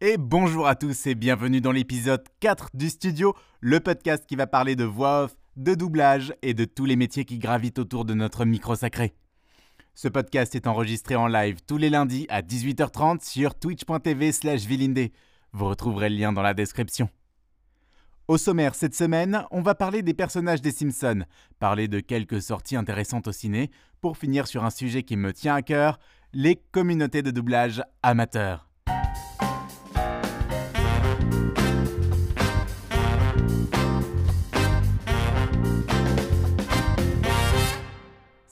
Et bonjour à tous et bienvenue dans l'épisode 4 du studio, le podcast qui va parler de voix off, de doublage et de tous les métiers qui gravitent autour de notre micro sacré. Ce podcast est enregistré en live tous les lundis à 18h30 sur twitch.tv slash vilindé. Vous retrouverez le lien dans la description. Au sommaire cette semaine, on va parler des personnages des Simpsons, parler de quelques sorties intéressantes au ciné, pour finir sur un sujet qui me tient à cœur, les communautés de doublage amateurs.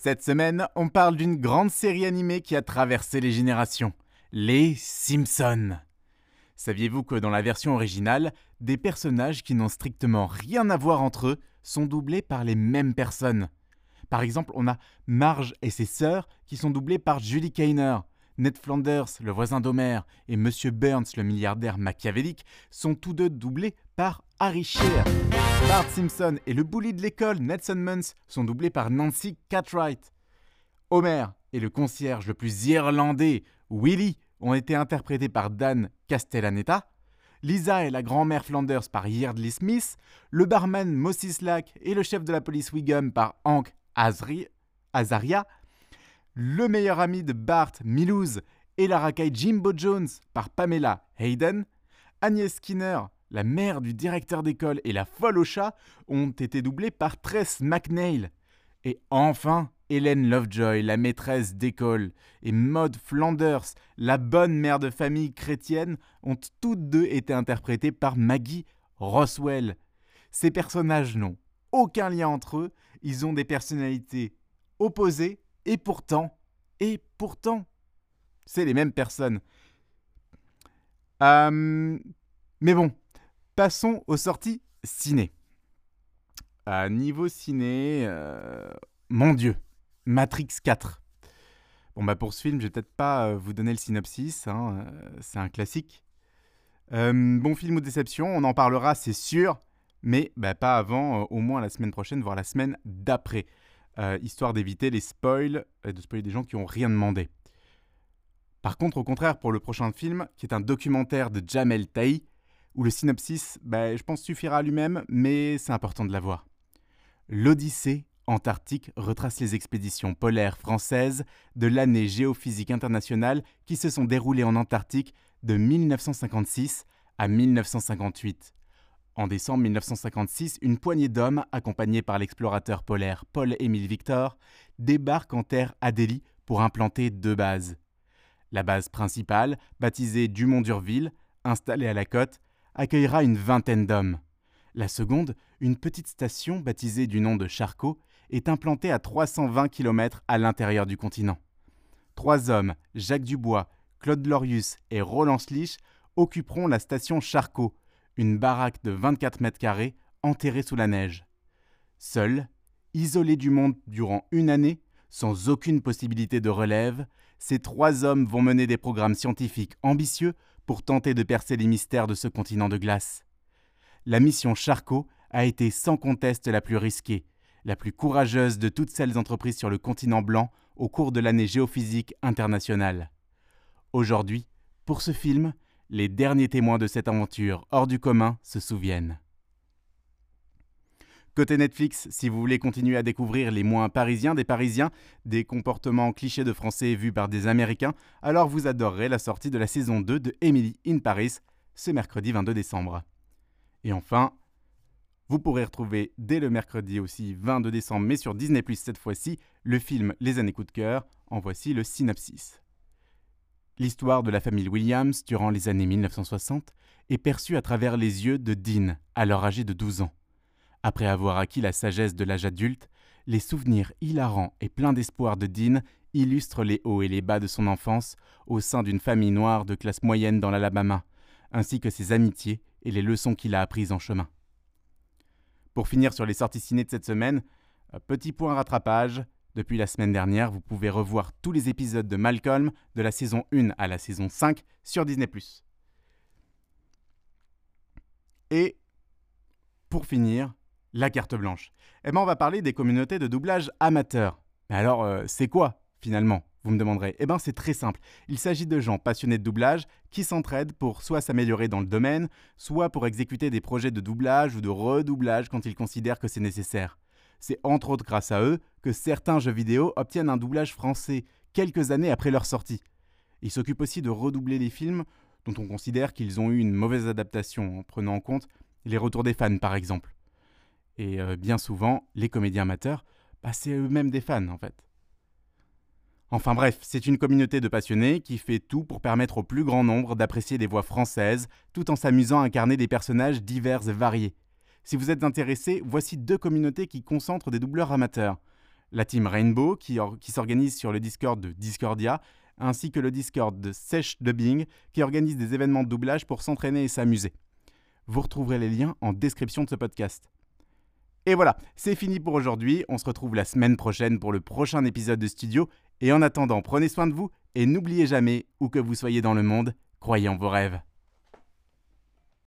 Cette semaine, on parle d'une grande série animée qui a traversé les générations, les Simpsons. Saviez-vous que dans la version originale, des personnages qui n'ont strictement rien à voir entre eux sont doublés par les mêmes personnes? Par exemple, on a Marge et ses sœurs qui sont doublées par Julie Kayner. Ned Flanders, le voisin d'Homer, et Monsieur Burns, le milliardaire machiavélique, sont tous deux doublés par Harry Shearer. Bart Simpson et le bully de l'école, Nelson Muntz, sont doublés par Nancy Cartwright. Homer et le concierge le plus irlandais, Willy, ont été interprétés par Dan Castellaneta. Lisa et la grand-mère Flanders par Yeardley Smith. Le barman Mossy Slack et le chef de la police Wiggum par Hank Azaria. Le meilleur ami de Bart, Milouz, et la racaille Jimbo Jones par Pamela Hayden. Agnès Skinner la mère du directeur d'école et la folle au chat ont été doublées par Tress McNeil. Et enfin, Hélène Lovejoy, la maîtresse d'école, et Maud Flanders, la bonne mère de famille chrétienne, ont toutes deux été interprétées par Maggie Roswell. Ces personnages n'ont aucun lien entre eux, ils ont des personnalités opposées, et pourtant, et pourtant, c'est les mêmes personnes. Euh, mais bon, Passons aux sorties ciné. À niveau ciné, euh, mon Dieu, Matrix 4. Bon bah pour ce film, je vais peut-être pas euh, vous donner le synopsis, hein, c'est un classique. bon film ou déception, on en parlera, c'est sûr, mais bah, pas avant, au moins la semaine prochaine, voire la semaine d'après, histoire d'éviter les spoils, et de spoiler des gens qui n'ont rien demandé. Par contre, au contraire, pour le prochain film, qui est un documentaire de Jamel Taï, où le synopsis, bah, je pense, suffira à lui-même, mais c'est important de l'avoir. L'Odyssée antarctique retrace les expéditions polaires françaises de l'année géophysique internationale qui se sont déroulées en Antarctique de 1956 à 1958. En décembre 1956, une poignée d'hommes, accompagnés par l'explorateur polaire Paul-Émile Victor, débarquent en terre Adélie pour implanter deux bases. La base principale, baptisée Dumont-Durville, installée à la côte, accueillera une vingtaine d'hommes. La seconde, une petite station baptisée du nom de Charcot, est implantée à 320 km à l'intérieur du continent. Trois hommes, Jacques Dubois, Claude Lorius et Roland Slich, occuperont la station Charcot, une baraque de 24 mètres carrés enterrée sous la neige. Seuls, isolés du monde durant une année, sans aucune possibilité de relève, ces trois hommes vont mener des programmes scientifiques ambitieux pour tenter de percer les mystères de ce continent de glace. La mission Charcot a été sans conteste la plus risquée, la plus courageuse de toutes celles entreprises sur le continent blanc au cours de l'année géophysique internationale. Aujourd'hui, pour ce film, les derniers témoins de cette aventure hors du commun se souviennent. Côté Netflix, si vous voulez continuer à découvrir les moins parisiens des Parisiens, des comportements clichés de Français vus par des Américains, alors vous adorerez la sortie de la saison 2 de Emily in Paris ce mercredi 22 décembre. Et enfin, vous pourrez retrouver dès le mercredi aussi 22 décembre, mais sur Disney cette fois-ci, le film Les années coup de cœur. En voici le synopsis. L'histoire de la famille Williams durant les années 1960 est perçue à travers les yeux de Dean, alors âgé de 12 ans. Après avoir acquis la sagesse de l'âge adulte, les souvenirs hilarants et pleins d'espoir de Dean illustrent les hauts et les bas de son enfance au sein d'une famille noire de classe moyenne dans l'Alabama, ainsi que ses amitiés et les leçons qu'il a apprises en chemin. Pour finir sur les sorties ciné de cette semaine, petit point rattrapage. Depuis la semaine dernière, vous pouvez revoir tous les épisodes de Malcolm de la saison 1 à la saison 5 sur Disney ⁇ Et pour finir, la carte blanche. Eh ben, on va parler des communautés de doublage amateurs. Mais alors, euh, c'est quoi finalement? Vous me demanderez Eh bien, c'est très simple. Il s'agit de gens passionnés de doublage qui s'entraident pour soit s'améliorer dans le domaine, soit pour exécuter des projets de doublage ou de redoublage quand ils considèrent que c'est nécessaire. C'est entre autres grâce à eux que certains jeux vidéo obtiennent un doublage français quelques années après leur sortie. Ils s'occupent aussi de redoubler les films dont on considère qu'ils ont eu une mauvaise adaptation, en prenant en compte les retours des fans par exemple. Et euh, bien souvent, les comédiens amateurs, bah, c'est eux-mêmes des fans en fait. Enfin bref, c'est une communauté de passionnés qui fait tout pour permettre au plus grand nombre d'apprécier des voix françaises tout en s'amusant à incarner des personnages divers et variés. Si vous êtes intéressé, voici deux communautés qui concentrent des doubleurs amateurs. La team Rainbow, qui, s'organise sur le Discord de Discordia, ainsi que le Discord de Sesh Dubbing, qui organise des événements de doublage pour s'entraîner et s'amuser. Vous retrouverez les liens en description de ce podcast. Et voilà, c'est fini pour aujourd'hui. On se retrouve la semaine prochaine pour le prochain épisode de Studio. Et en attendant, prenez soin de vous et n'oubliez jamais, où que vous soyez dans le monde, croyez en vos rêves.